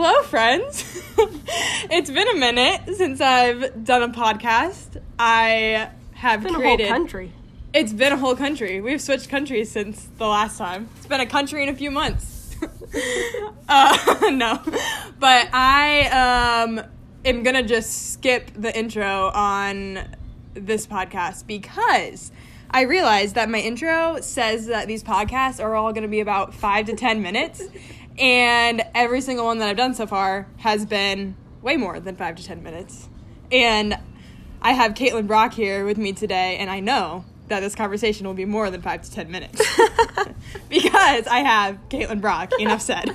Hello, friends. it's been a minute since I've done a podcast. I have Been a whole country. It's been a whole country. We've switched countries since the last time. It's been a country in a few months. uh, no, but I um am gonna just skip the intro on this podcast because I realized that my intro says that these podcasts are all gonna be about five to ten minutes, and every single one that I've done so far has been way more than five to ten minutes, and I have Caitlin Brock here with me today, and I know that this conversation will be more than five to ten minutes because I have Caitlin Brock. Enough said.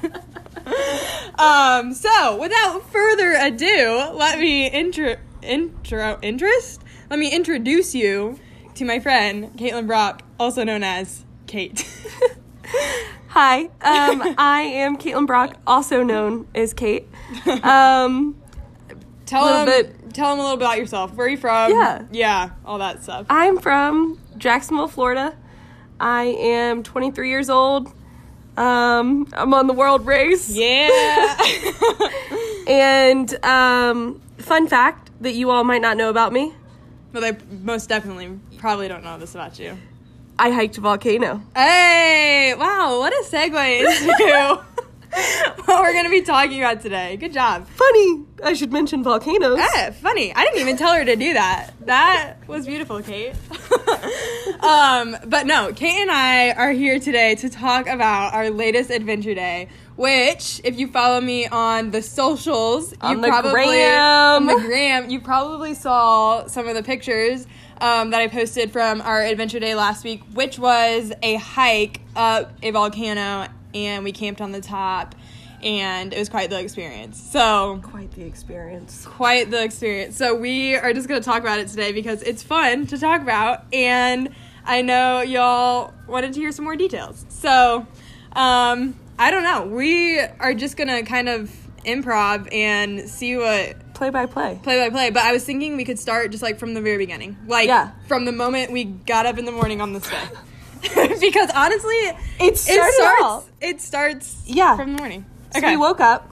um, so, without further ado, let me intro intro interest. Let me introduce you to my friend Caitlin Brock, also known as Kate. Hi, um, I am Caitlin Brock, also known as Kate. Um, tell them, bit- tell them a little bit about yourself. Where are you from? Yeah. yeah, all that stuff. I'm from Jacksonville, Florida. I am 23 years old. Um, I'm on the world race. Yeah. And um, fun fact that you all might not know about me: but they most definitely probably don't know this about you. I hiked a volcano. Hey, wow, what a segue into what we're going to be talking about today. Good job. Funny, I should mention volcanoes. Eh, funny. I didn't even tell her to do that. That was beautiful, Kate. um, but no, Kate and I are here today to talk about our latest adventure day. Which, if you follow me on the socials, On you the probably gram. on the gram, you probably saw some of the pictures um, that I posted from our adventure day last week, which was a hike up a volcano, and we camped on the top, and it was quite the experience. So Quite the experience. quite the experience. So we are just going to talk about it today because it's fun to talk about and I know y'all wanted to hear some more details. So um I don't know. We are just going to kind of improv and see what Play by play. play by play, but I was thinking we could start just like from the very beginning. Like Yeah. from the moment we got up in the morning on this day. because honestly, It it starts it starts Yeah. from the morning. So we woke up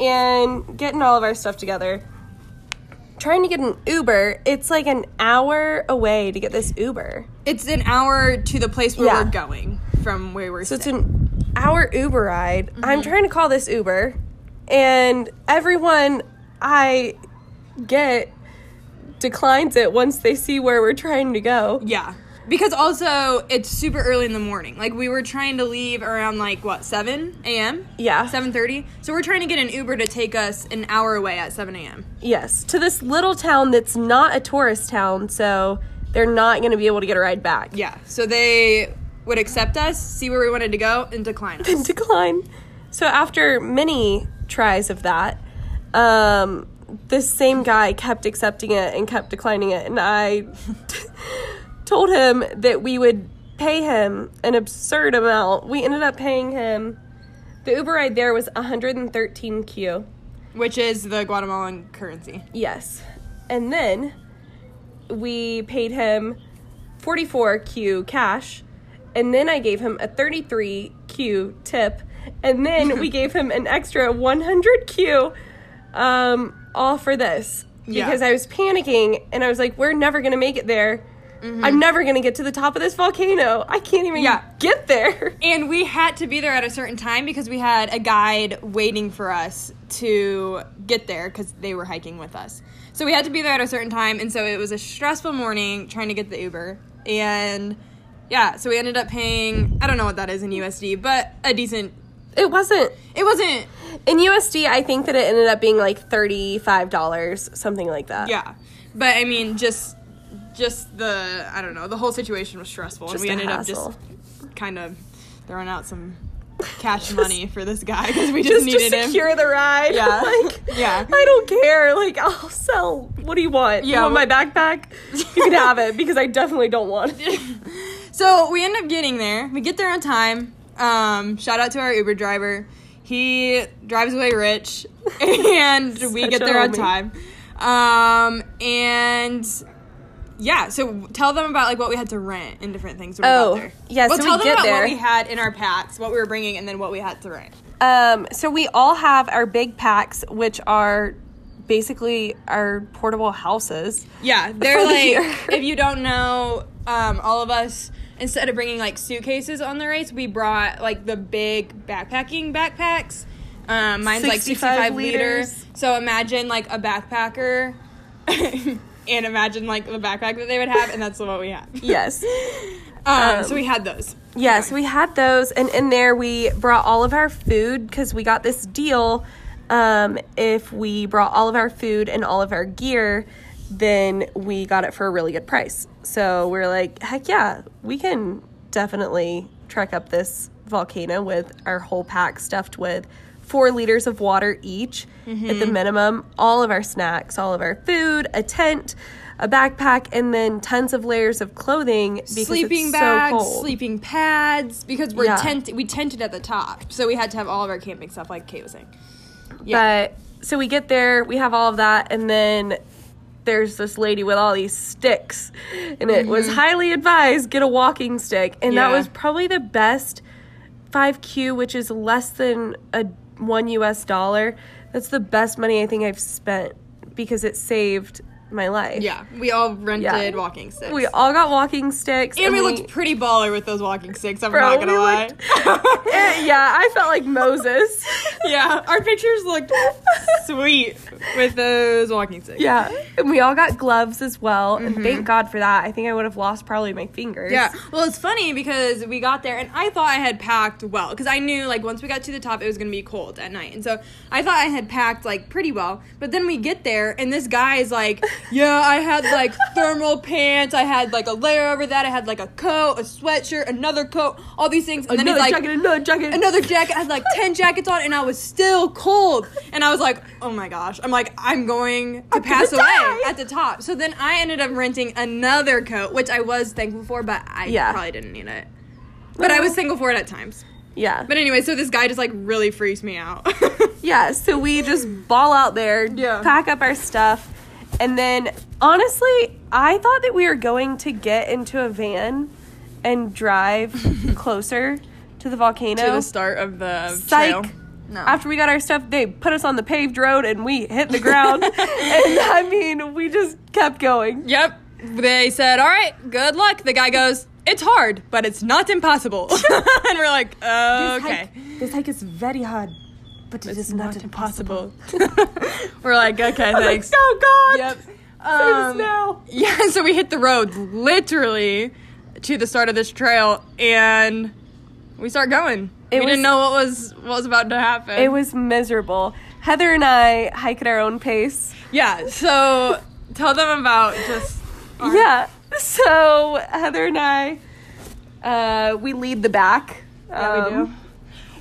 and getting all of our stuff together. Trying to get an Uber. It's like an hour away to get this Uber. It's an hour to the place where Yeah. we're going from where we're So it's an hour Uber ride. I'm mm-hmm. trying to call this Uber, and everyone I get declines it once they see where we're trying to go. Yeah. Because also it's super early in the morning. Like we were trying to leave around like what, seven AM? Yeah. Seven thirty? So we're trying to get an Uber to take us an hour away at seven AM. Yes, to this little town that's not a tourist town, so they're not going to be able to get a ride back. Yeah. So they would accept us, see where we wanted to go, and decline us. and decline. So after many tries of that, um, this same guy kept accepting it and kept declining it, and I told him that we would pay him an absurd amount. We ended up paying him. The Uber ride there was 113 Q. Which is the Guatemalan currency. Yes, and then we paid him 44 Q cash, and then I gave him a 33 Q tip, and then we gave him an extra 100 Q, um, all for this Yeah. because I was panicking and I was like, "We're never gonna make it there. I'm never gonna get to the top of this volcano. I can't even Yeah. get there." And we had to be there at a certain time because we had a guide waiting for us to get there because they were hiking with us. So we had to be there at a certain time, and so it was a stressful morning trying to get the Uber. And yeah, so we ended up paying I don't know what that is in USD, but a decent. It wasn't It wasn't in USD. I think that it ended up being like thirty-five dollars, something like that. yeah, but I mean just just the I don't know the whole situation was stressful, Just and we ended hassle. up just kind of throwing out some cash money for this guy because we just, just needed to him. secure the ride. Yeah. like, Yeah. I don't care. Like, I'll sell. What do you want? Yeah, You want my backpack? You can have it because I definitely don't want it. So we end up getting there. We get there on time. Um, shout out to our Uber driver. He drives away rich, and we get there on time. Um, and yeah, so tell them about like what we had to rent and different things when we Oh, got there. yeah, Well, so tell we them get about there. what we had in our packs, what we were bringing, and then what we had to rent. Um, so we all have our big packs, which are basically our portable houses. Yeah, they're For the like if you don't know, um, all of us instead of bringing like suitcases on the race, we brought like the big backpacking backpacks. Um, mine's like 65 65 liters. So imagine like a backpacker, and imagine like the backpack that they would have, and that's what we had. Yes. Um, Um, so we had those. Yes, we had those, and in there we brought all of our food because we got this deal. Um, if we brought all of our food and all of our gear, then we got it for a really good price. So we're like, heck yeah, we can definitely trek up this volcano with our whole pack stuffed with four liters of water each at the mm-hmm. minimum, all of our snacks, all of our food, a tent. A backpack and then tons of layers of clothing because sleeping it's bags, so cold. sleeping pads, because we're Yeah. tent we tented at the top, so we had to have all of our camping stuff, like Kate was saying. Yeah. But so we get there, we have all of that, and then there's this lady with all these sticks, and it was highly advised get a walking stick, and that Mm-hmm. Was probably the best 5Q, which is less than a one US dollar. That's the best money I think I've spent because it saved my life. Yeah, we all rented Yeah. walking sticks. We all got walking sticks, and we looked pretty baller with those walking sticks. I'm Bro, not gonna we lie. Eh, yeah, I felt like Moses. yeah, our pictures looked sweet with those walking sticks. Yeah, and we all got gloves as well, and thank God for that. I think I would have lost probably my fingers. Yeah. Well, it's funny because we got there and I thought I had packed well because I knew like once we got to the top it was gonna be cold at night, and so I thought I had packed like pretty well. But then we get there and this guy is like, "Yeah, I had like thermal pants. I had like a layer over that. I had like a coat, a sweatshirt, another coat, all these things." And then another like, jacket, another jacket, another jacket. I had like 10 jackets on and I was still cold. And I was like, oh my gosh. I'm like, I'm going to I'm pass away die. at the top. So then I ended up renting another coat, which I was thankful for, but I Yeah. probably didn't need it. But I was thankful for it at times. Yeah, But anyway, so this guy just like really freaks me out. yeah. So we just ball out there, Yeah. pack up our stuff, and then honestly, I thought that we were going to get into a van and drive closer to the volcano. to the start of the Psych. trail. No. After we got our stuff, they put us on the paved road and we hit the ground. and I mean, we just kept going. Yep. They said, all right, good luck. The guy goes, it's hard, but it's not impossible. and we're like, okay. this hike is very hard, but it is not, impossible. We're like, okay, thanks. oh God! Yep. Um, now. Yeah, so we hit the road literally to the start of this trail, and we start going. It we was- didn't know what was what was about to happen. It was miserable. Heather and I hike at our own pace. yeah. So tell them about just our- Yeah. So Heather and I, uh, we lead the back. Yeah, we Um, do.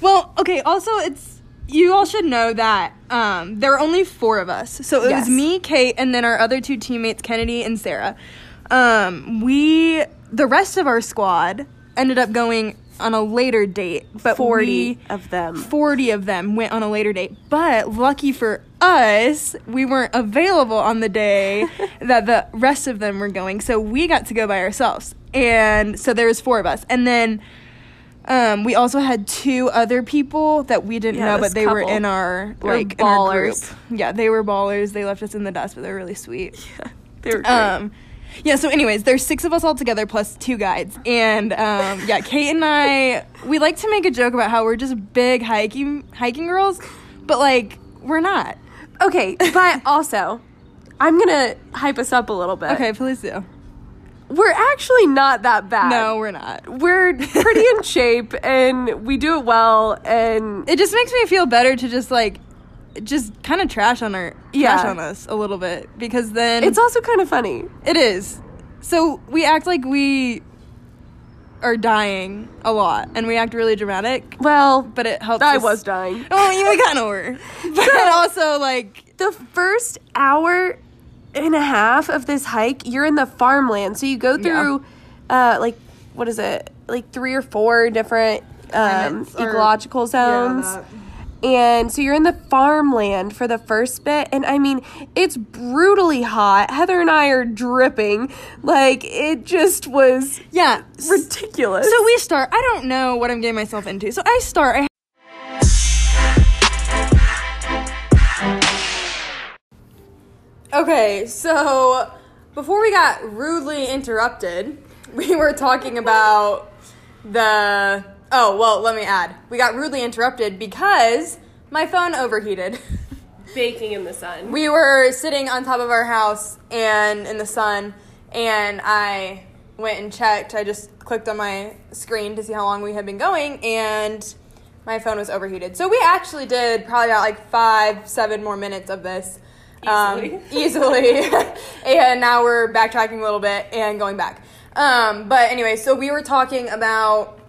Well, okay. Also, it's you all should know that um, there were only four of us. So it Yes. was me, Kate, and then our other two teammates, Kennedy and Sarah. Um, we, the rest of our squad, ended up going on a later date, but Forty we- of them. 40 of them went on a later date. But lucky for us, we weren't available on the day that the rest of them were going. So we got to go by ourselves. And so there was four of us. And then um, we also had two other people that we didn't Yeah, know, but they were in our like in our group. Yeah, they were ballers. They left us in the dust, but they're really sweet. Yeah, They were great. Um, yeah. So, anyways, there's six of us all together plus two guides, and um, yeah, Kate and I we like to make a joke about how we're just big hiking hiking girls, but like we're not. okay, but also, I'm gonna hype us up a little bit. Okay, please do. We're actually not that bad. No, we're not. We're pretty in shape and we do it well and It just makes me feel better to just like just kind of trash on our trash on us a little bit because then it's also kind of funny. It is. So we act like we are dying a lot, and we act really dramatic, Well, but it helps. I us- was dying. Oh, you we kind of were, but also like The first hour and a half of this hike, you're in the farmland. So you go through uh like what is it? Like three or four different um or- ecological zones. that. And so you're in the farmland for the first bit. And I mean, it's brutally hot. Heather and I are dripping. Like, it just was yeah. ridiculous. So we start. I don't know what I'm getting myself into. So I start. I Okay, so before we got rudely interrupted, we were talking about the. Oh, well, let me add. We got rudely interrupted because my phone overheated. Baking in the sun. we were sitting on top of our house and in the sun, and I went and checked. I just clicked on my screen to see how long we had been going, and my phone was overheated. So we actually did probably about like five, seven more minutes of this. Um, easily. and now we're backtracking a little bit and going back. Um, but anyway, so we were talking about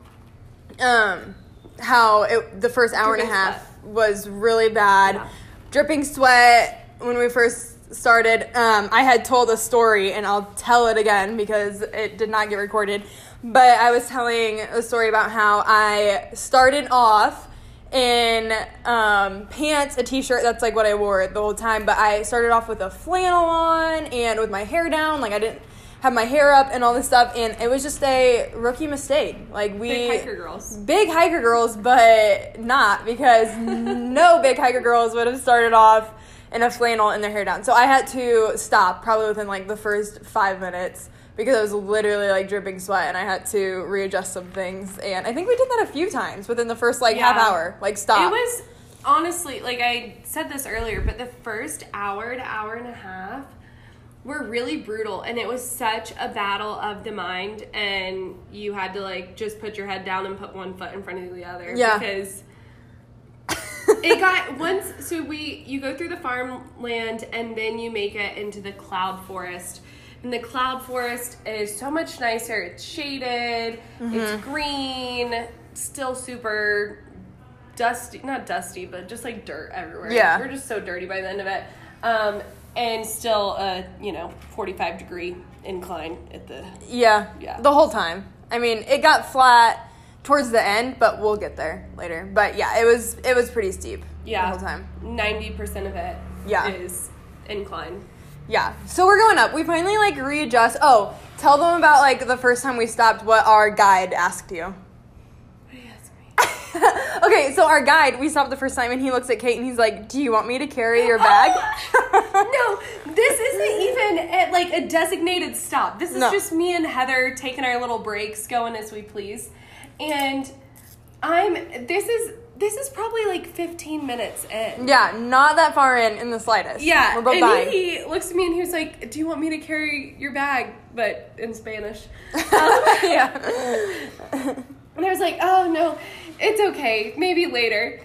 um, how it, the first hour and a Dripping half was really bad. Yeah. Dripping sweat when we first started. Um, I had told a story, and I'll tell it again because it did not get recorded. But I was telling a story about how I started off in um, pants, a t-shirt. That's like what I wore the whole time. But I started off with a flannel on and with my hair down. Like I didn't have my hair up and all this stuff, and it was just a rookie mistake. Like we Big hiker girls. big hiker girls, but not because no big hiker girls would have started off in a flannel and their hair down. So I had to stop probably within like the first five minutes because I was literally like dripping sweat and I had to readjust some things. And I think we did that a few times within the first like half hour. Like stop. It was honestly like I said this earlier, but the first hour to hour and a half were really brutal, and it was such a battle of the mind, and you had to like just put your head down and put one foot in front of the other. Yeah. because it got once so we you go through the farmland and then you make it into the cloud forest and the cloud forest is so much nicer it's shaded Mm-hmm. it's green still super dusty not dusty but just like dirt everywhere Yeah. we're just so dirty by the end of it um, and still a you know 45 degree incline at the yeah, Yeah. the whole time. I mean, it got flat towards the end, but we'll get there later. But yeah, it was it was pretty steep yeah the whole time. 90% of it Yeah. is incline Yeah. So we're going up. We finally like readjust. Oh, tell them about like the first time we stopped what our guide asked you. What do you me? okay, so our guide, we stopped the first time and he looks at Kate and he's like, "Do you want me to carry your bag?" no, this isn't even at like a designated stop. This is No. just me and Heather taking our little breaks, going as we please. And I'm this is this is probably like 15 minutes in. yeah, not that far in in the slightest. Yeah, We're both and dying. he looks at me and he was like, "Do you want me to carry your bag?" But in Spanish. Um, yeah. And I was like, "Oh no, it's okay. Maybe later."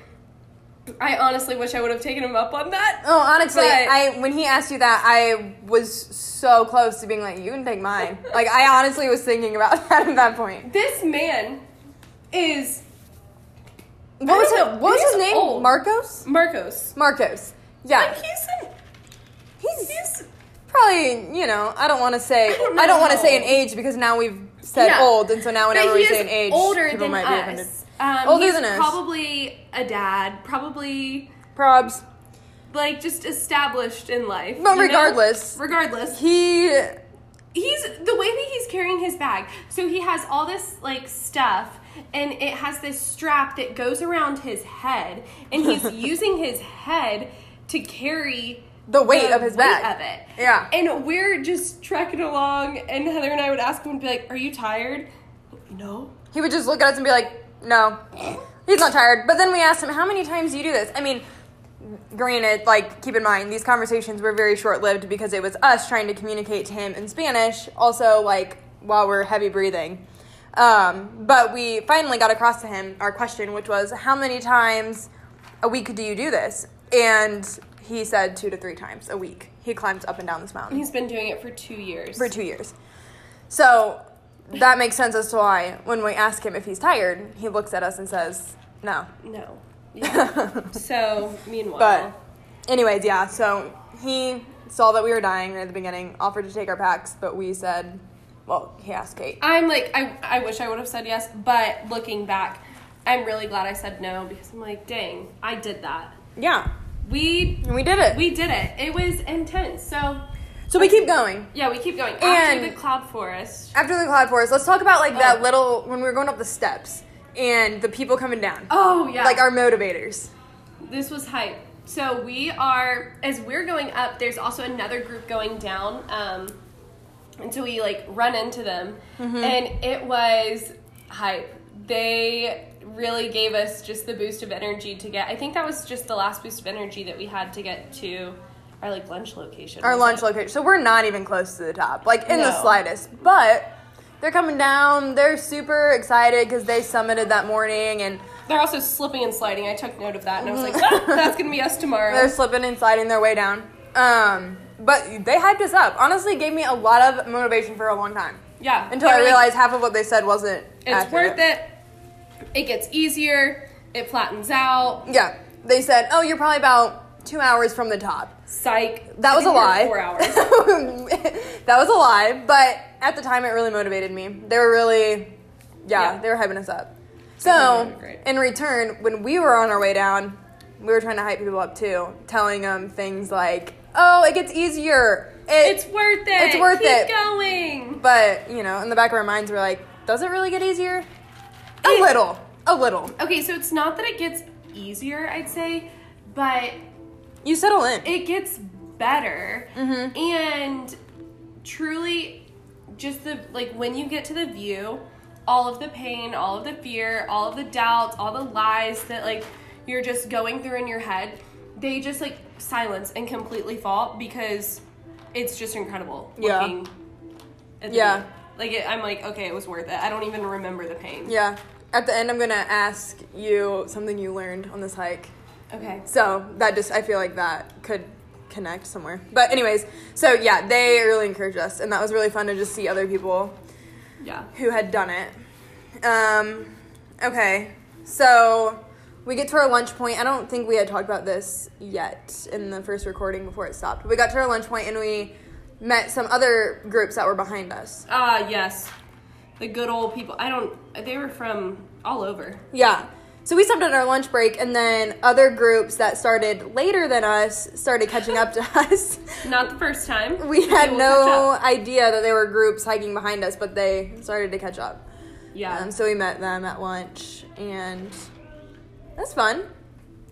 I honestly wish I would have taken him up on that. Oh, honestly, But- I when he asked you that, I was so close to being like, "You can take mine." Like, I honestly was thinking about that at that point. This man is What was it? What was his name? old. Marcos. Marcos. Marcos. Yeah. Like he's an, he's he's probably you know I don't want to say I don't don't want to say an age because now we've said old and so now whenever we say an age older people than might be offended. us. Um, Older he's than us. Probably a dad. Probably Probs. like just established in life. But you know? regardless, regardless, he he's the way that he's carrying his bag. So he has all this like stuff, and it has this strap that goes around his head, and he's using his head to carry the weight the of his weight bag. of it. Yeah. And we're just trekking along, and Heather and I would ask him and be like, "Are you tired?" No. He would just look at us and be like, "No, he's not tired." But then we asked him, "How many times do you do this?" I mean, granted, like keep in mind these conversations were very short lived because it was us trying to communicate to him in Spanish. Also, like while we're heavy breathing. Um, but we finally got across to him our question, which was, "How many times a week do you do this?" And he said two to three times a week. He climbs up and down this mountain He's been doing it for two years. for two years. So that makes sense as to why when we ask him if he's tired, he looks at us and says, "No." No. Yeah. so, meanwhile. But, anyways, yeah. So he saw that we were dying at the beginning, offered to take our packs, but we said, "Well, he asked Kate." I'm like, I, I wish I would have said yes, but looking back, I'm really glad I said no because I'm like, dang, I did that. Yeah, We we did it. we did it. It was intense. So so we keep going. yeah, we keep going. And- After the cloud forest. After the cloud forest, let's talk about like that Oh. little when we were going up the steps and the people coming down, Oh yeah. like our motivators. this was hype. So we are as we're going up. There's also another group going down. Um, and so we like run into them, Mm-hmm. and it was hype. They really gave us just the boost of energy to get. I think that was just the last boost of energy that we had to get to our like lunch location. Our lunch it? location. So we're not even close to the top, like in the slightest. But they're coming down. They're super excited because they summited that morning and They're also slipping and sliding. I took note of that, and I was like, "Ah, "That's gonna be us tomorrow." they're slipping and sliding their way down. Um, but they hyped us up. Honestly, gave me a lot of motivation for a long time yeah. until I realized half of what they said wasn't. it's accurate. worth it. It gets easier. It flattens out. Yeah, they said, "Oh, you're probably about two hours from the top." Psych. That I was a think we were lie. Four hours. that was a lie, but at the time it really motivated me. They were really, yeah, Yeah. they were hyping us up. So, in return, when we were on our way down, we were trying to hype people up too, telling them things like, "Oh, it gets easier." It, It's worth it. It's worth Keep it. going. but you know, in the back of our minds, we're like, "Does it really get easier?" A It- little, a little. Okay, so it's not that it gets easier, I'd say, but You settle in. it gets better. Mm-hmm. And truly, just the like when you get to the view, all of the pain, all of the fear, all of the doubts, all the lies that like you're just going through in your head, they just like silence and completely fall because it's just incredible Yeah. at Yeah. Like it, I'm like, okay, it was worth it. I don't even remember the pain. yeah. At the end, I'm gonna ask you something you learned on this hike. Okay. So that just I feel like that could connect somewhere. But anyways, so yeah, they really encouraged us, and that was really fun to just see other people Yeah. who had done it. Um, okay, so we get to our lunch point. I don't think we had talked about this yet in the first recording before it stopped. We got to our lunch point and we met some other groups that were behind us. Ah, yes. The good old people. I don't. They were from all over. Yeah. So we stopped at our lunch break, and then other groups that started later than us started catching up to us. Not the first time. We had no idea that there were groups hiking behind us, but they started to catch up. Yeah. Um, so we met them at lunch, and that's fun.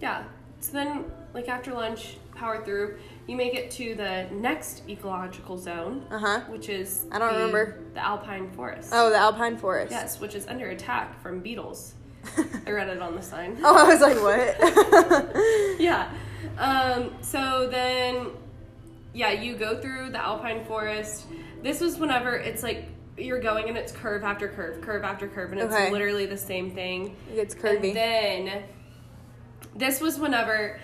yeah. So then, like after lunch, power through. You make it to the next ecological zone, Uh huh. which is I don't the, remember. the alpine forest. Oh, the alpine forest. Yes, which is under attack from beetles. I read it on the sign. oh, I was like, what? yeah. Um, so then, yeah, you go through the alpine forest. This was whenever it's like you're going and it's curve after curve, curve after curve, and it's Okay. literally the same thing. it's curvy. And then this was whenever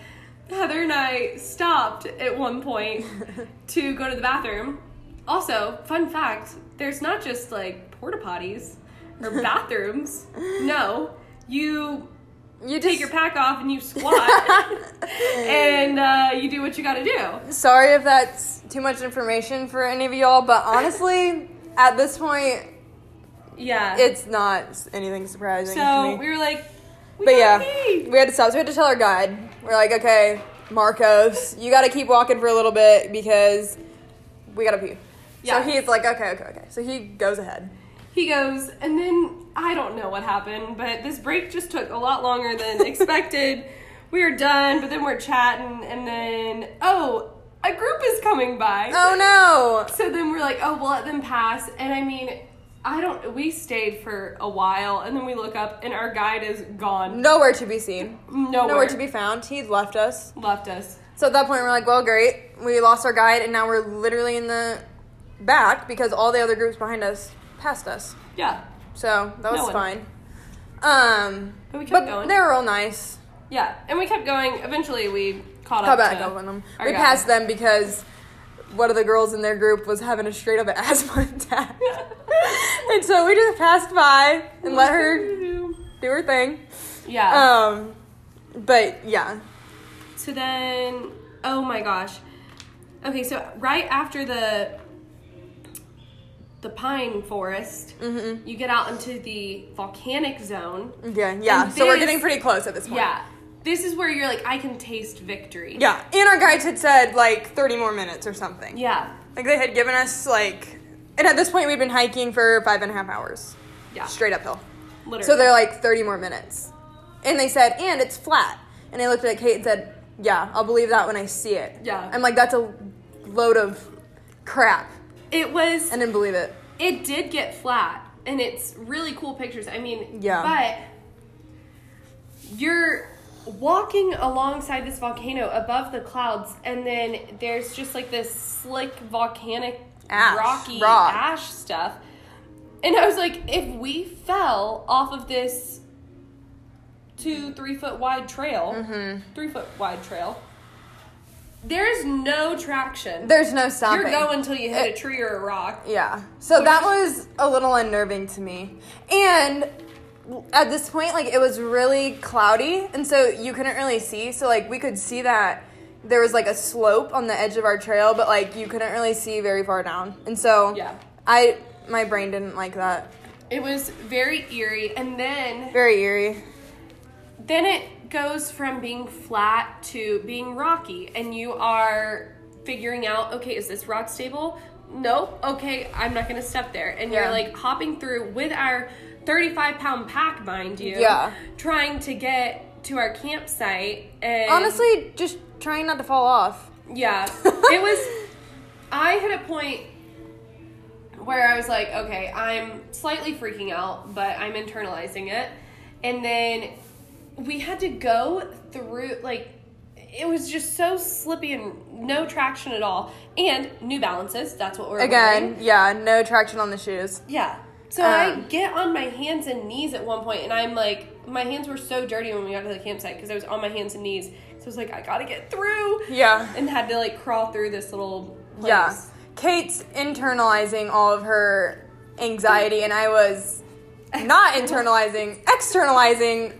Heather and I stopped at one point to go to the bathroom. Also, fun fact there's not just like porta potties or bathrooms. No, you you take your pack off and you squat and uh, you do what you gotta do. Sorry if that's too much information for any of y'all, but honestly, at this point, Yeah. it's not anything surprising to so we were like, we But yeah, pee. we had to stop. So we had to tell our guide. We're like, okay, Marcos, you got to keep walking for a little bit because we got to pee. Yeah. So he's like, okay, okay, okay. So he goes ahead. He goes, and then I don't know what happened, but this break just took a lot longer than expected. we were done, but then we're chatting, and then, oh, a group is coming by. Oh no! So then we're like, oh, we'll let them pass. And I mean, I don't, we stayed for a while, and then we look up, and our guide is gone. nowhere to be seen. Nowhere. Nowhere to be found. He'd left us. Left us. So at that point, we're like, well, great. We lost our guide, and now we're literally in the back because all the other groups behind us passed us. Yeah. So that was No fine. Um, But we kept but going. they were all nice. Yeah. And we kept going. Eventually, we caught Caught up. back up on them. We passed them because one of the girls in their group was having a straight up asthma attack. and so we just passed by and let her do her thing. Yeah. Um, but yeah. So then, oh my gosh. Okay, so right after the the pine forest, hmm you get out into the volcanic zone. Yeah, yeah. So we're getting pretty close at this point. Yeah. This is where you're like, I can taste victory. Yeah. And our guides had said like 30 more minutes or something. Yeah. Like they had given us like, and at this point we'd been hiking for five and a half hours, Yeah. straight uphill. Literally. So they're like 30 more minutes. And they said, and it's flat. And I looked at Kate and said, Yeah, I'll believe that when I see it. Yeah. I'm like, that's a load of crap. It was. And didn't believe it. It did get flat, and it's really cool pictures. I mean, Yeah. But you're walking alongside this volcano above the clouds, and then there's just like this slick volcanic Ash, rocky rock. ash stuff. And I was like, if we fell off of this two, three foot wide trail, Mm-hmm. three foot wide trail, there's no traction. There's no stopping. You're going until you hit It- a tree or a rock. Yeah. So that was a little unnerving to me. And at this point, like, it was really cloudy, and so you couldn't really see. So, like, we could see that there was, like, a slope on the edge of our trail, but, like, you couldn't really see very far down. And so, Yeah. I, my brain didn't like that. It was very eerie, and then Very eerie. then it goes from being flat to being rocky, and you are figuring out, okay, is this rock stable? Nope. Okay, I'm not gonna step there, and Yeah. you're like hopping through with our 35 pound pack, mind you. Yeah. Trying to get to our campsite, and Honestly, just trying not to fall off. Yeah. It was I hit a point where I was like, okay, I'm slightly freaking out, but I'm internalizing it. And then we had to go through like it was just so slippy and no traction at all. And New Balances, that's what we're Again, wearing. yeah, no traction on the shoes. Yeah. So I Um, get on my hands and knees at one point, and I'm like, my hands were so dirty when we got to the campsite because I was on my hands and knees. So I was like, I gotta get through Yeah. and had to like crawl through this little place. Yeah. Kate's internalizing all of her anxiety, and I was not internalizing, externalizing.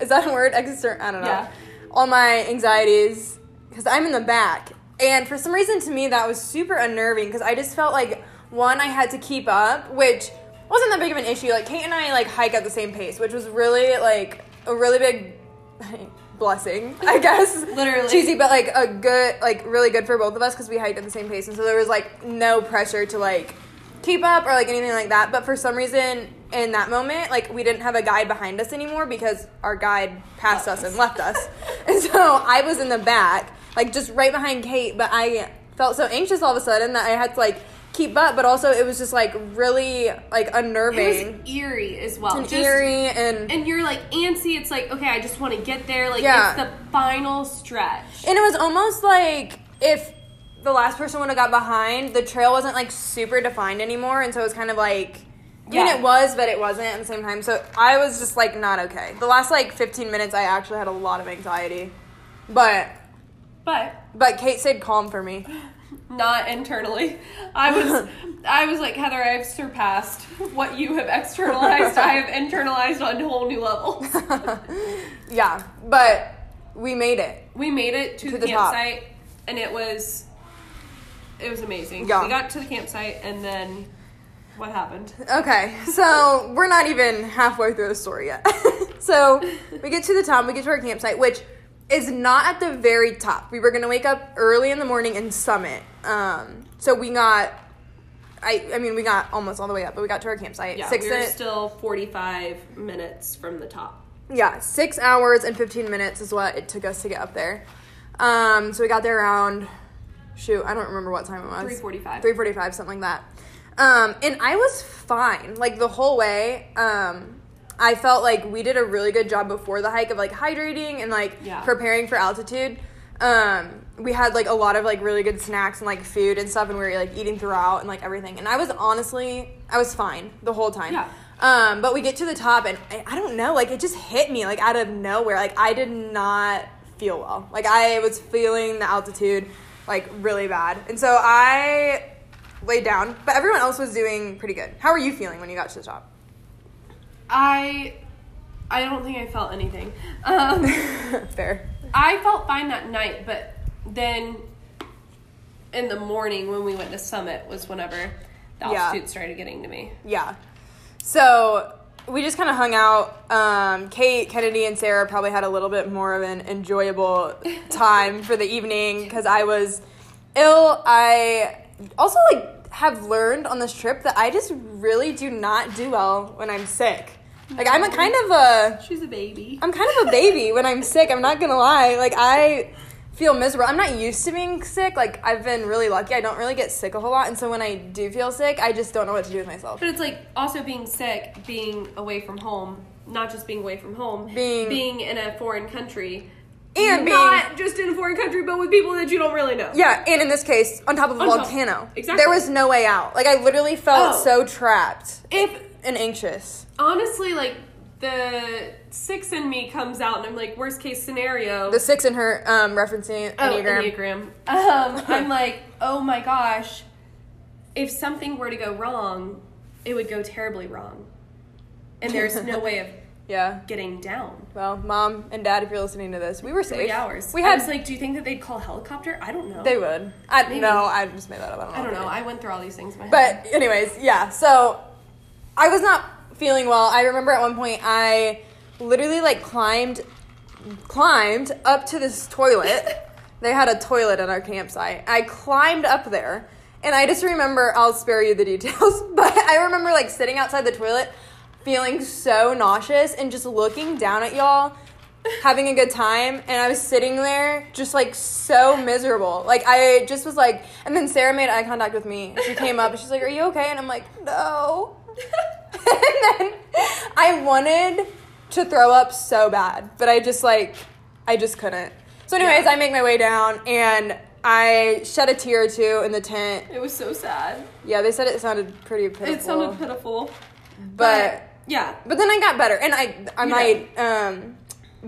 Is that a word? Extern. I don't know. Yeah. All my anxieties because I'm in the back, and for some reason, to me, that was super unnerving because I just felt like one, I had to keep up, which wasn't that big of an issue. Like Kate and I like hike at the same pace, which was really like a really big blessing, I guess. Literally. cheesy, but like a good, like really good for both of us because we hiked at the same pace, and so there was like no pressure to like keep up or like anything like that. But for some reason, in that moment, like we didn't have a guide behind us anymore because our guide passed us and left us, and so I was in the back, like just right behind Kate. But I felt so anxious all of a sudden that I had to like keep up, but also it was just like really like It unnerving was eerie as well. and Just- eerie and And you're like antsy. It's like, okay, I just want to get there. Like, Yeah. it's the final stretch. And it was almost like if the last person would have got behind, the trail wasn't like super defined anymore, and so it was kind of like. I mean, Yeah. it was, but it wasn't at the same time. So I was just like not okay. The last like 15 minutes, I actually had a lot of anxiety, but But but Kate stayed calm for me. not internally. I was, I was like, Heather, I've surpassed what you have externalized. I have internalized on a whole new levels. yeah, but we made it. We made it to, To the, the campsite, and it was, it was amazing. Yeah. We got to the campsite, and then what happened? Okay, so we're not even halfway through the story yet. so we get to the top, we get to our campsite, which is not at the very top. We were gonna wake up early in the morning and summit. Um, so we got, I, I mean, we got almost all the way up, but we got to our campsite. Yeah, six we were still 45 minutes from the top. yeah, six hours and 15 minutes is what it took us to get up there. Um, so we got there around, shoot, I don't remember what time it was. 3:45. 345, something like that. Um, and I was fine, like the whole way. Um, I felt like we did a really good job before the hike of like hydrating and like Yeah. preparing for altitude. Um, we had like a lot of like really good snacks and like food and stuff, and we were like eating throughout and like everything. And I was honestly, I was fine the whole time. Yeah. Um, but we get to the top, and I, I don't know, like it just hit me like out of nowhere. Like I did not feel well. Like I was feeling the altitude like really bad, and so I laid down. But everyone else was doing pretty good. How were you feeling when you got to the top? I, I don't think I felt anything. Um, Fair. I felt fine that night, but then in the morning when we went to Summit was whenever the Yeah. altitude started getting to me. Yeah. So we just kind of hung out. Um, Kate, Kennedy, and Sarah probably had a little bit more of an enjoyable time for the evening because I was ill. I also like have learned on this trip that I just really do not do well when I'm sick. Like I'm a kind of a She's a baby. I'm kind of a baby when I'm sick. I'm not gonna lie. Like I feel miserable. I'm not used to being sick. Like I've been really lucky. I don't really get sick a whole lot, and so when I do feel sick, I just don't know what to do with myself. But it's like also being sick, being away from home, not just being away from home, Being- being in a foreign country, And being- not just in a foreign country, but with people that you don't really know. Yeah, and in this case, on top of a On top- volcano. exactly. There was no way out. Like I literally felt Oh. so trapped If and anxious. honestly, like the six in me comes out, and I'm like, worst case scenario. The six in her um referencing Oh, Enneagram. Enneagram. Um, I'm like, oh my gosh, if something were to go wrong, it would go terribly wrong. And there's no way of Yeah. getting down. Well, mom and dad, if you're listening to this, we were safe. Three hours. We had. like, do you think that they'd call a helicopter? I don't know. they would. I Maybe. no. I just made that up. I don't know. I don't know. I went through all these things in my head. But anyways, yeah. So I was not feeling well. I remember at one point I literally like climbed, climbed up to this toilet. they had a toilet at our campsite. I climbed up there. And I just remember, I'll spare you the details, but I remember like sitting outside the toilet feeling so nauseous and just looking down at y'all having a good time and I was sitting there just like so miserable. Like I just was like and then Sarah made eye contact with me. She came up and she's like, "Are you okay?" And I'm like, "No." and then I wanted to throw up so bad, but I just like I just couldn't. So anyways, Yeah. I make my way down and I shed a tear or two in the tent. it was so sad. Yeah, they said it sounded pretty pitiful. It sounded pitiful. but yeah. but then I got better, and I, I my um,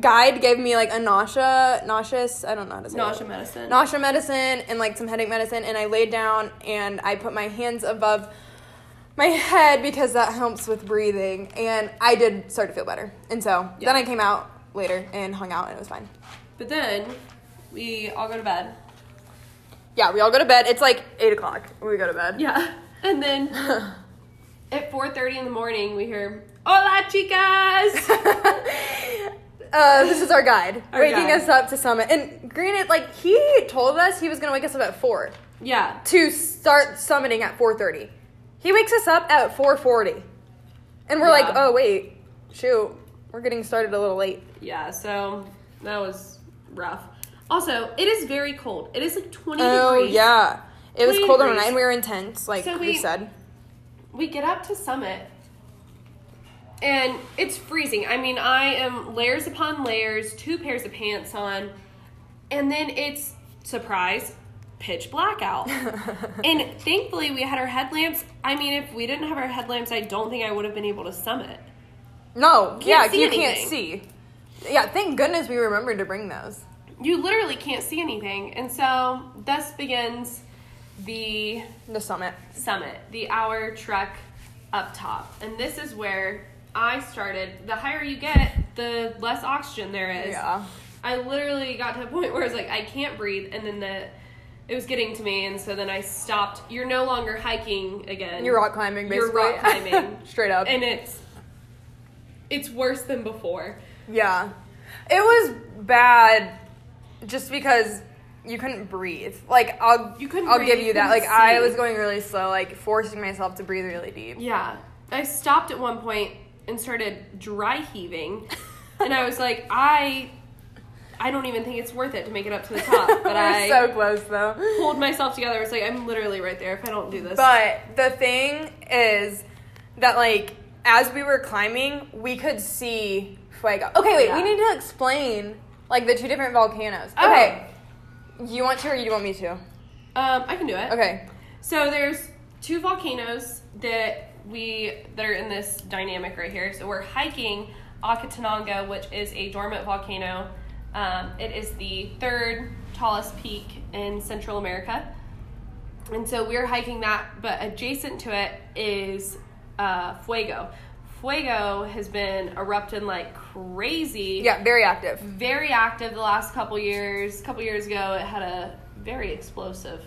guide gave me like a nausea, nauseous. I don't know how to say Nausea it. medicine. nausea medicine, and like some headache medicine. And I laid down and I put my hands above my head because that helps with breathing. And I did start to feel better. And so Yeah. then I came out later and hung out, and it was fine. But then we all go to bed. Yeah, we all go to bed. It's like eight o'clock. when We go to bed. Yeah. And then at 4:30 in the morning we hear, "Hola, chicas." uh, this is our guide, Our waking guide. us up to summit. And granted, like he told us he was gonna wake us up at four. yeah. to start summiting at 4.30 he wakes us up at 4.40 and we're like oh wait shoot we're getting started a little late Yeah, so that was rough. Also, it is very cold. It is like 20 oh degrees. yeah it was 20 cold on the degrees. night and we were in tents like So we, we- said We get up to summit and it's freezing. I mean, I am layers upon layers, two pairs of pants on, and then it's surprise pitch blackout. and thankfully we had our headlamps. I mean, if we didn't have our headlamps, I don't think I would have been able to summit. no yeah see you can't see yeah thank goodness we remembered to bring those You literally can't see anything. And so thus begins the the summit summit, the hour trek up top. And this is where I started. The higher you get, the less oxygen there is. yeah I literally got to a point where I was like, I can't breathe. And then the it was getting to me, and so then I stopped. You're no longer hiking again. you're rock climbing basically You're rock climbing. straight up and it's it's worse than before. Yeah. It was bad just because you couldn't breathe. Like I'll You couldn't I'll breathe, give you you that. Like I was going really slow, like forcing myself to breathe really deep. Yeah. I stopped at one point and started dry heaving. and I was like, I I don't even think it's worth it to make it up to the top. But We're I so close though. Hold myself together. It's like, I'm literally right there if I don't do this. But the thing is that like as we were climbing, we could see Fuego. Okay, wait, Yeah. we need to explain like the two different volcanoes. Oh. Okay. You want to or you want me to? um, I can do it. Okay. So there's two volcanoes that we that are in this dynamic right here. So we're hiking Acatenango, which is a dormant volcano. Um, it is the third tallest peak in Central America. And so we're hiking that, but adjacent to it is uh, Fuego. Fuego has been erupting like crazy. Yeah, very active. Very active the last couple years. A couple years ago, it had a very explosive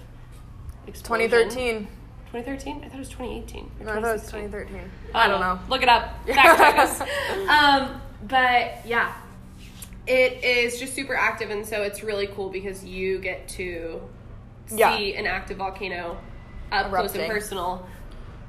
explosion. 2013. 2013? I thought it was 2018. No, I thought it was 2016. 2013. I don't know. Look it up. Fact check us. Um, but yeah, it is just super active, and so it's really cool because you get to see Yeah. an active volcano up close and personal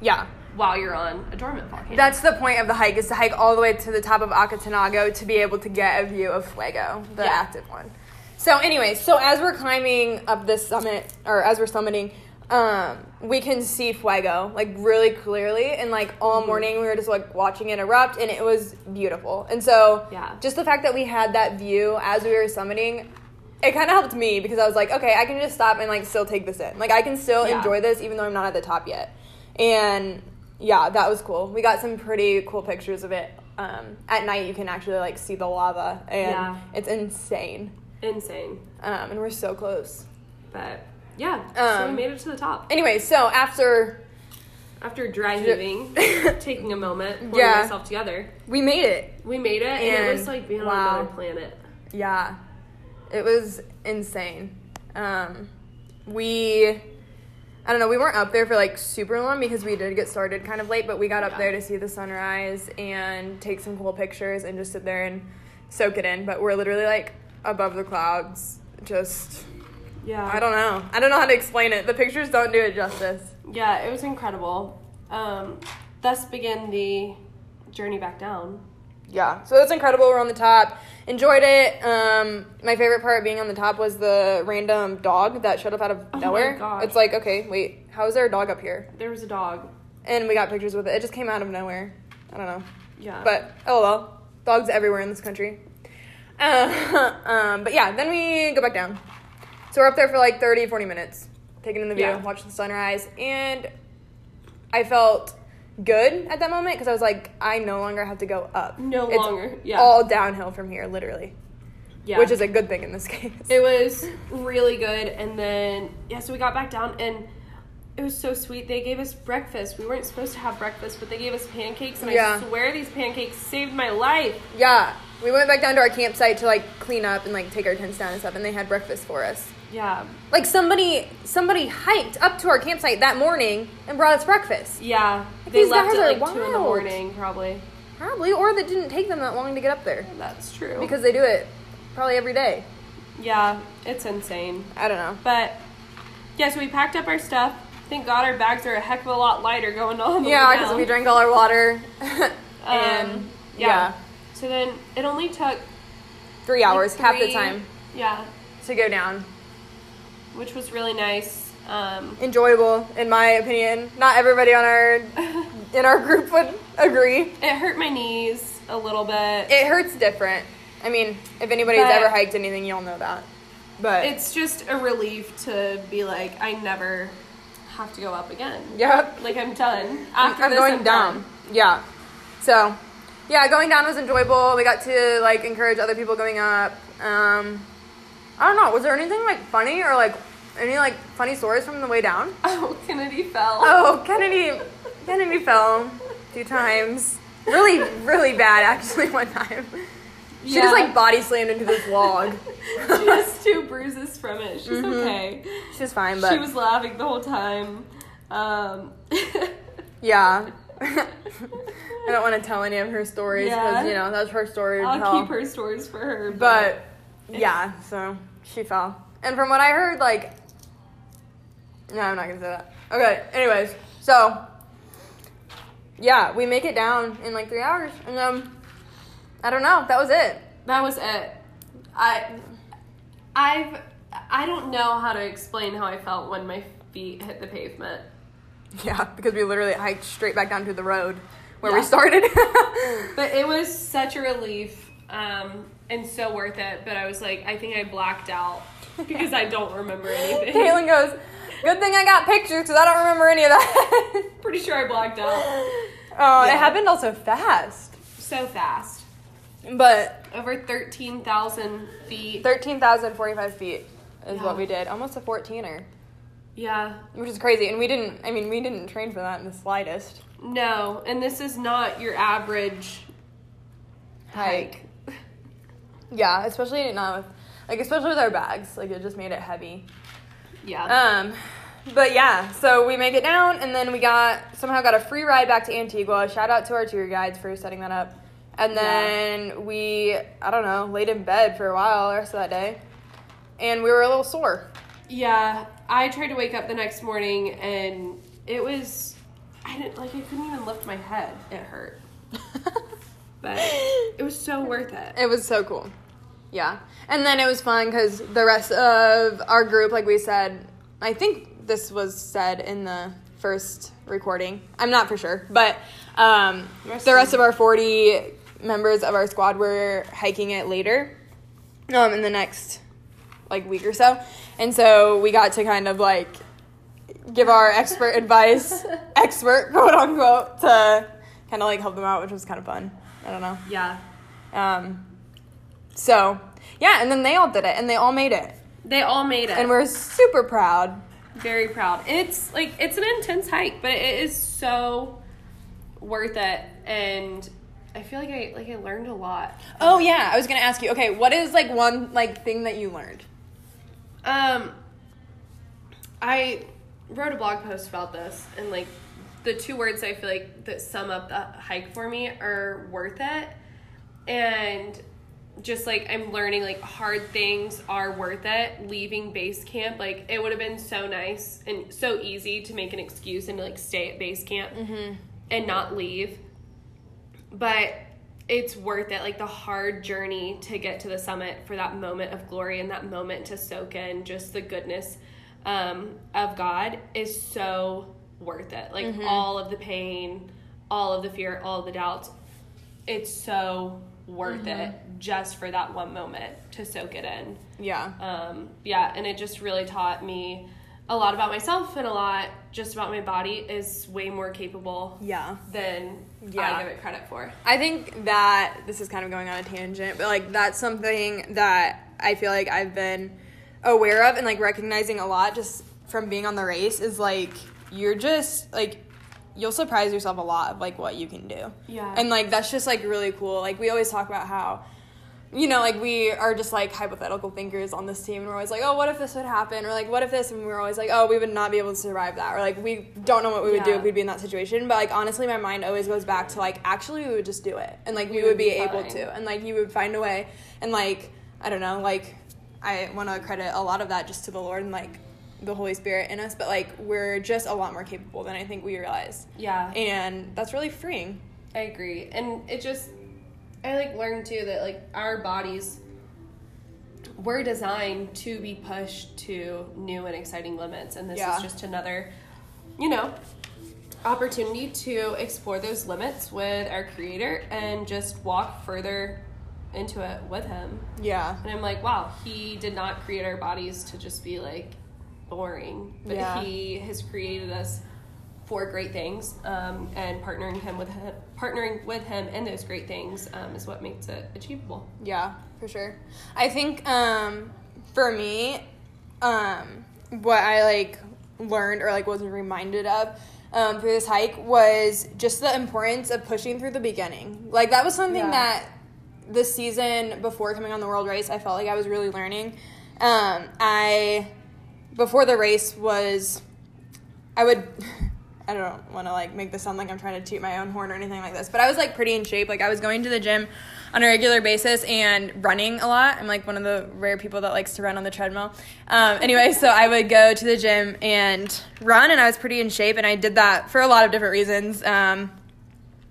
Yeah. while you're on a dormant volcano. That's the point of the hike is to hike all the way to the top of Acatenango to be able to get a view of Fuego, the Yeah. active one. So, anyway, so as we're climbing up this summit, or as we're summiting, um, we can see Fuego like really clearly, and like all Mm-hmm. morning we were just like watching it erupt, and it was beautiful. And so, Yeah. just the fact that we had that view as we were summiting, it kind of helped me because I was like, okay, I can just stop and like still take this in. Like I can still Yeah. enjoy this even though I'm not at the top yet. And yeah, that was cool. We got some pretty cool pictures of it. Um, at night, you can actually like see the lava, and Yeah. it's insane. Insane. Um, and we're so close. But yeah, so we Um, made it to the top. Anyway, so after After dry heaving, taking a moment, pulling Yeah. myself together, we made it, we made it, and, it was like being on another planet. yeah, it was insane. Um, we, I don't know, we weren't up there for like super long because we did get started kind of late, but we got up Yeah. there to see the sunrise and take some cool pictures and just sit there and soak it in. But we're literally like above the clouds, just Yeah. I don't know. I don't know how to explain it. The pictures don't do it justice. Yeah, it was incredible. Um, thus began the journey back down. Yeah, so it's incredible. We're on the top. Enjoyed it. Um, my favorite part being on the top was the random dog that showed up out of Oh nowhere. It's like, okay, wait, how is there a dog up here? There was a dog. And we got pictures with it. It just came out of nowhere. I don't know. Yeah. But oh well, dogs everywhere in this country. Uh, um, but yeah, then we go back down. So we're up there for like 30, 40 minutes, taking in the view, Yeah. watch the sunrise, and I felt good at that moment because I was like, I no longer have to go up. No It's longer, yeah. all downhill from here, literally, yeah. which is a good thing in this case. It was really good, and then yeah, so we got back down, and it was so sweet. They gave us breakfast. We weren't supposed to have breakfast, but they gave us pancakes, and Yeah. I swear these pancakes saved my life. yeah, we went back down to our campsite to like clean up and like take our tents down and stuff, and they had breakfast for us. Yeah, Like somebody, somebody hiked up to our campsite that morning and brought us breakfast. yeah. They These left guys at are like two in the morning, probably. Probably, or that didn't take them that long to get up there That's true. because they do it probably every day. yeah, it's insane. I don't know. But yeah, so we packed up our stuff. Thank God our bags are a heck of a lot lighter going on. the Yeah, because we drank all our water, and Um, yeah. So then it only took three hours, like, half the time Yeah, to go down. which was really nice. Um, Enjoyable, in my opinion. Not everybody on our in our group would agree. it hurt my knees a little bit. It hurts different. I mean, if anybody's But- ever hiked anything, you'll know that. But it's just a relief to be like, I never have to go up again. yep. Like I'm done. After I'm this, going I'm down. done. Yeah. So, yeah, going down was enjoyable. We got to like encourage other people going up. Um, I don't know. Was there anything like funny or like any like funny stories from the way down? Oh, Kennedy fell. Oh, Kennedy, Kennedy fell few times. Really, really bad actually. One time, she just like body slammed into this log. she has two bruises from it. She's okay. She's fine, but She was laughing the whole time. Um, yeah. I don't want to tell any of her stories because Yeah. you know that's her story to I'll tell. keep her stories for her. But yeah, so she fell. And from what I heard, like, no, I'm not gonna say that. Okay. Anyways, so yeah, we make it down in like three hours, and um, I don't know. That was it. that was it. I, I've, I don't know how to explain how I felt when my feet hit the pavement. Yeah, because we literally hiked straight back down to the road where we started. But it was such a relief um, and so worth it. But I was like, I think I blacked out because I don't remember anything. Caitlin goes, "Good thing I got pictures because I don't remember any of that." Pretty sure I blacked out oh, Yeah. it happened also fast, so fast. but Over 13,000 feet. thirteen thousand forty-five feet is Yeah. what we did, almost a fourteener. Yeah. which is crazy and we didn't i mean we didn't train for that in the slightest No. And this is not your average hike. yeah especially not with like especially with our bags like it just made it heavy Yeah. um but yeah so we make it down and then we got somehow got a free ride back to antigua shout out to our tour guides for setting that up and Yeah. then we i don't know laid in bed for a while the rest of that day and we were a little sore Yeah, I tried to wake up the next morning and it was I didn't like I couldn't even lift my head. It hurt. But it was so worth it. It was so cool. Yeah. And then it was fun because the rest of our group, like we said, I think this was said in the first recording. I'm not for sure. But um, Rest the rest of- of our 40 members of our squad were hiking it later um, in the next like week or so. And so we got to kind of like give our expert advice, expert quote unquote, to kind of like help them out, which was kind of fun. I don't know. Yeah. Um, so yeah, and then they all did it, and they all made it, They all made it. and we're super proud. very proud. It's like it's an intense hike, but it is so worth it and I feel like I like I learned a lot. Oh yeah, I was gonna ask you. Okay, what is like one like thing that you learned? Um, I wrote a blog post about this, and like the two words I feel like that sum up the hike for me are worth it, and just like I'm learning like hard things are worth it. Leaving base camp, like it would have been so nice and so easy to make an excuse and to like stay at base camp mm-hmm. and not leave, but it's worth it like the hard journey to get to the summit for that moment of glory and that moment to soak in just the goodness um, of god is so worth it like all of the pain all of the fear all the doubts it's so worth it just for that one moment to soak it in Yeah. um, yeah, and it just really taught me a lot about myself and a lot just about my body is way more capable Yeah. than Yeah. I give it credit for. I think that this is kind of going on a tangent, but like that's something that I feel like I've been aware of and like recognizing a lot just from being on the race is like you're just like you'll surprise yourself a lot of like what you can do. Yeah. And like that's just like really cool. Like we always talk about how you know, like we are just like hypothetical thinkers on this team, and we're always like, oh, what if this would happen, or like, what if this, and we're always like, oh, we would not be able to survive that, or like, we don't know what we would do if we'd be in that situation. But like, honestly, my mind always goes back to like, actually, we would just do it, and like, we, We would would be be able to, and like, you would find a way, and like, I don't know, like, I want to credit a lot of that just to the Lord and like the Holy Spirit in us, but like, we're just a lot more capable than I think we realize, Yeah, and that's really freeing. I agree. And it just I like learned too that like our bodies were designed to be pushed to new and exciting limits and this Yeah. is just another you know opportunity to explore those limits with our creator and just walk further into it with him. Yeah. And I'm like, wow, he did not create our bodies to just be like boring, but Yeah. he has created us for great things. Um, and partnering him with him, partnering with him in those great things um, is what makes it achievable. Yeah, for sure. I think um, for me, um, what I like learned or like wasn't reminded of um, through this hike was just the importance of pushing through the beginning. Like that was something Yeah. that this season before coming on the world race, I felt like I was really learning. Um, I before the race was, I would. I don't want to like make this sound like I'm trying to toot my own horn or anything like this, but I was like pretty in shape. Like I was going to the gym on a regular basis and running a lot. I'm like one of the rare people that likes to run on the treadmill. Um, anyway, so I would go to the gym and run, and I was pretty in shape, and I did that for a lot of different reasons. Um,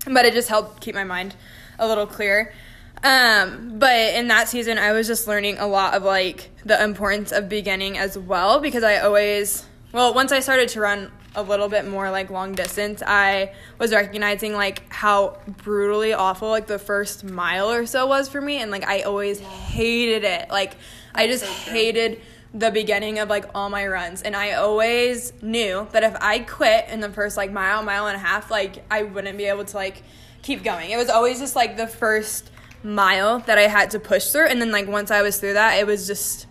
but it just helped keep my mind a little clear. Um, but in that season, I was just learning a lot of like the importance of beginning as well because I always, well, once I started to run a little bit more like long distance, I was recognizing like how brutally awful like the first mile or so was for me, and like I always hated it. Like I just so hated the beginning of like all my runs and i always knew that if i quit in the first like mile mile and a half like i wouldn't be able to like keep going it was always just like the first mile that i had to push through. And then like once i was through that it was just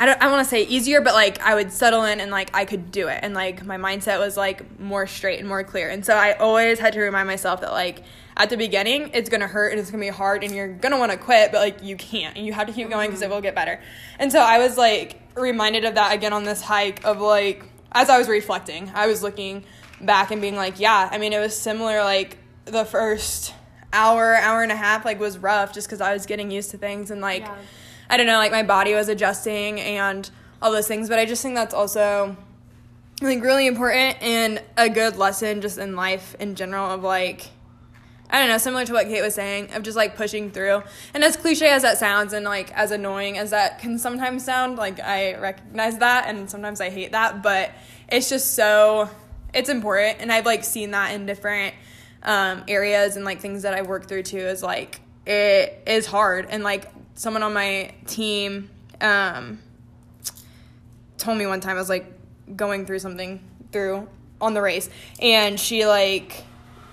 i don't i want to say easier but like i would settle in and like i could do it. And like my mindset was like more straight and more clear. And so i always had to remind myself that like at the beginning it's gonna hurt and it's gonna be hard and you're gonna want to quit but like you can't. And you have to keep going because it mm-hmm. will get better. And so i was like reminded of that again on this hike of like as i was reflecting i was looking back and being like yeah i mean it was similar like the first hour hour and a half like was rough just because i was getting used to things and like Yeah. i don't know like my body was adjusting and all those things but i just think that's also like really important and a good lesson just in life in general of like I don't know, similar to what Kate was saying, of just like pushing through. And as cliche as that sounds and like as annoying as that can sometimes sound, like I recognize that and sometimes I hate that, but it's just so it's important and I've like seen that in different um, areas and like things that I work through too is like it is hard. And like someone on my team um, told me one time I was like going through something through on the race. And she like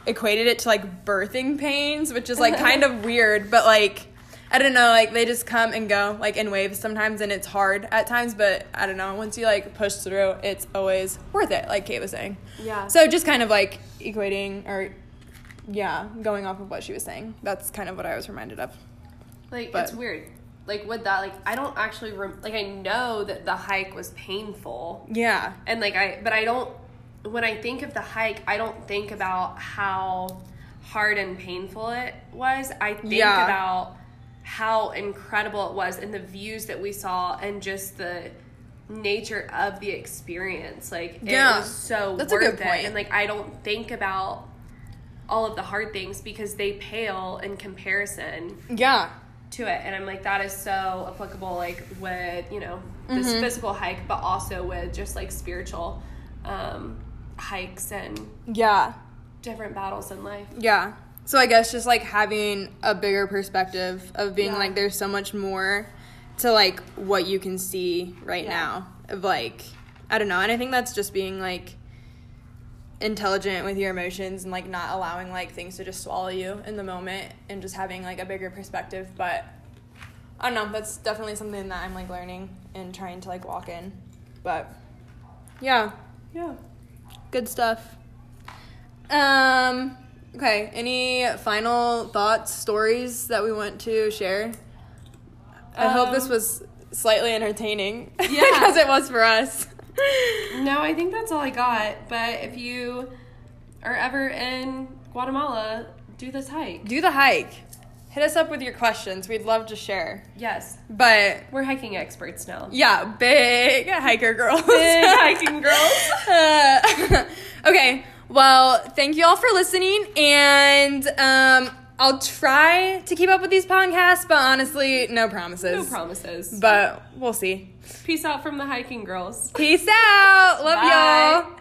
equated it to like birthing pains which is like kind of weird. But like I don't know like they just come and go like in waves sometimes. And it's hard at times but I don't know. Once you like push through it's always worth it like Kate was saying. Yeah. so just kind of like equating or yeah going off of what she was saying that's kind of what I was reminded of Like But- it's weird. Like with that, like I don't actually rem- like I know that the hike was painful, yeah and like I, but I don't. When I think of the hike, I don't think about how hard and painful it was. I think Yeah. about how incredible it was and the views that we saw and just the nature of the experience. Like Yeah. it was so That's a worth good it. point. And like I don't think about all of the hard things because they pale in comparison yeah to it and i'm like that is so applicable like with you know this Mm-hmm. physical hike but also with just like spiritual um hikes and yeah different battles in life Yeah. So I guess just like having a bigger perspective of being Yeah. like there's so much more to like what you can see right Yeah. now of like I don't know, and I think that's just being like intelligent with your emotions and like not allowing like things to just swallow you in the moment and just having like a bigger perspective, but I don't know, that's definitely something that I'm like learning and trying to like walk in. But yeah, yeah good stuff. Um. Okay. Any final thoughts, stories that we want to share? I hope this Um, was slightly entertaining. Yeah. because it was for us. No i think that's all i got but if you are ever in guatemala do this hike Do the hike. Hit us up with your questions. We'd love to share. yes But we're hiking experts now yeah, big hiker girls. Big hiking girls. Uh, okay. Well, thank you all for listening, and um, I'll try to keep up with these podcasts, but honestly, no promises. no promises But we'll see. peace out from the hiking girls Peace out. Love Bye. y'all.